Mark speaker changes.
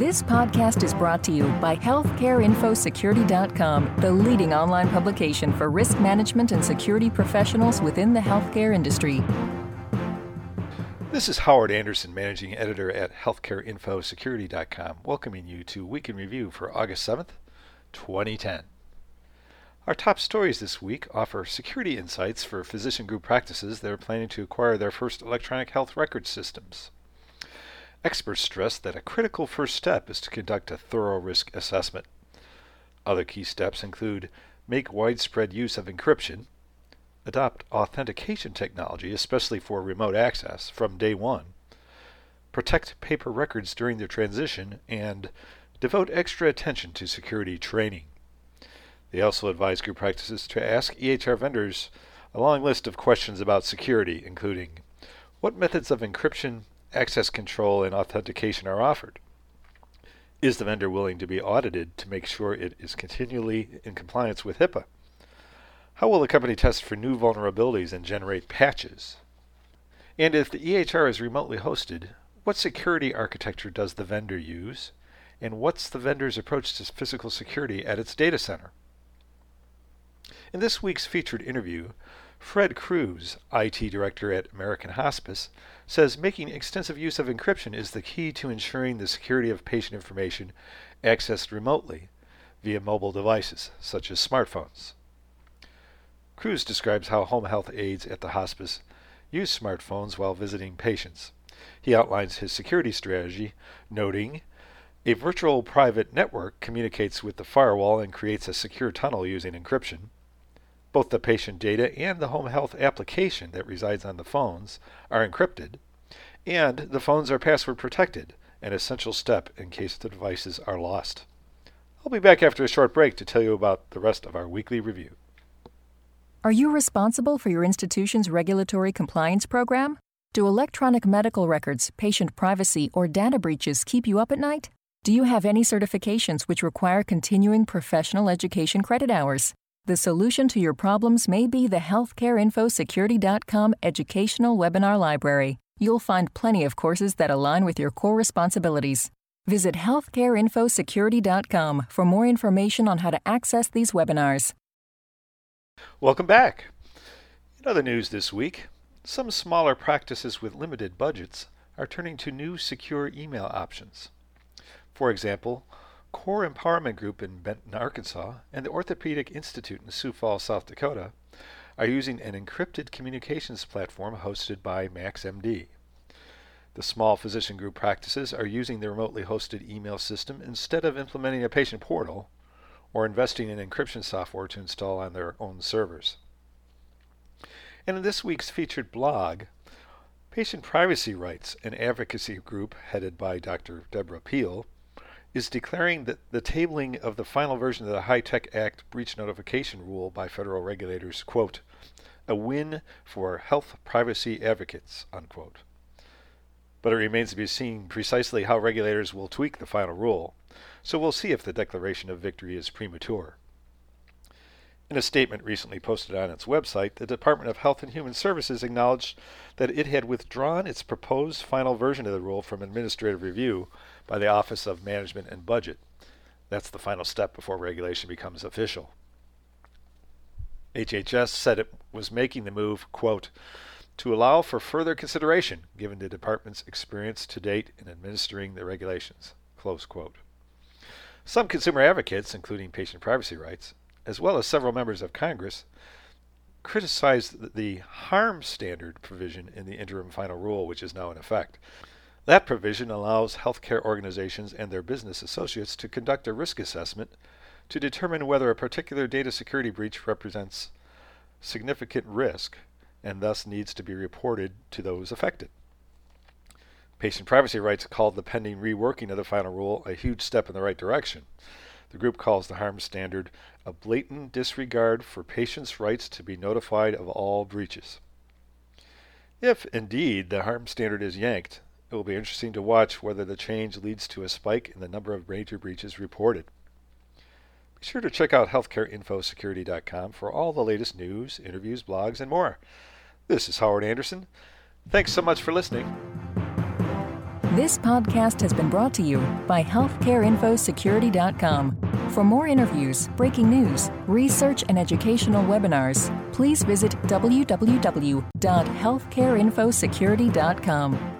Speaker 1: This podcast is brought to you by HealthcareInfoSecurity.com, the leading online publication for risk management and security professionals within the healthcare industry.
Speaker 2: This is Howard Anderson, managing editor at HealthcareInfoSecurity.com, welcoming you to Week in Review for August 7th, 2010. Our top stories this week offer security insights for physician group practices that are planning to acquire their first electronic health record systems. Experts stress that a critical first step is to conduct a thorough risk assessment. Other key steps include make widespread use of encryption, adopt authentication technology, especially for remote access, from day one, protect paper records during their transition, and devote extra attention to security training. They also advise group practices to ask EHR vendors a long list of questions about security, including what methods of encryption access control and authentication are offered? Is the vendor willing to be audited to make sure it is continually in compliance with HIPAA? How will the company test for new vulnerabilities and generate patches? And if the EHR is remotely hosted, what security architecture does the vendor use? And what's the vendor's approach to physical security at its data center? In this week's featured interview, Fred Cruz, IT director at American Hospice, says making extensive use of encryption is the key to ensuring the security of patient information accessed remotely via mobile devices, such as smartphones. Cruz describes how home health aides at the hospice use smartphones while visiting patients. He outlines his security strategy, noting, a virtual private network communicates with the firewall and creates a secure tunnel using encryption. Both the patient data and the home health application that resides on the phones are encrypted, and the phones are password protected, an essential step in case the devices are lost. I'll be back after a short break to tell you about the rest of our weekly review.
Speaker 1: Are you responsible for your institution's regulatory compliance program? Do electronic medical records, patient privacy, or data breaches keep you up at night? Do you have any certifications which require continuing professional education credit hours? The solution to your problems may be the healthcareinfosecurity.com educational webinar library. You'll find plenty of courses that align with your core responsibilities. Visit healthcareinfosecurity.com for more information on how to access these webinars.
Speaker 2: Welcome back. In other news this week, some smaller practices with limited budgets are turning to new secure email options. For example, Core Empowerment Group in Benton, Arkansas, and the Orthopedic Institute in Sioux Falls, South Dakota, are using an encrypted communications platform hosted by MaxMD. The small physician group practices are using the remotely hosted email system instead of implementing a patient portal or investing in encryption software to install on their own servers. And in this week's featured blog, Patient Privacy Rights, an advocacy group headed by Dr. Deborah Peel, is declaring that the tabling of the final version of the HITECH Act breach notification rule by federal regulators, quote, a win for health privacy advocates, unquote. But it remains to be seen precisely how regulators will tweak the final rule, so we'll see if the declaration of victory is premature. In a statement recently posted on its website, the Department of Health and Human Services acknowledged that it had withdrawn its proposed final version of the rule from administrative review by the Office of Management and Budget. That's the final step before regulation becomes official. HHS said it was making the move, quote, to allow for further consideration given the department's experience to date in administering the regulations, close quote. Some consumer advocates, including patient privacy rights, as well as several members of Congress, criticized the harm standard provision in the interim final rule, which is now in effect. That provision allows healthcare organizations and their business associates to conduct a risk assessment to determine whether a particular data security breach represents significant risk and thus needs to be reported to those affected. Patient privacy rights called the pending reworking of the final rule a huge step in the right direction. The group calls the harm standard a blatant disregard for patients' rights to be notified of all breaches. If indeed the harm standard is yanked, it will be interesting to watch whether the change leads to a spike in the number of major breaches reported. Be sure to check out healthcareinfosecurity.com for all the latest news, interviews, blogs, and more. This is Howard Anderson. Thanks so much for listening.
Speaker 1: This podcast has been brought to you by healthcareinfosecurity.com. For more interviews, breaking news, research, and educational webinars, please visit www.healthcareinfosecurity.com.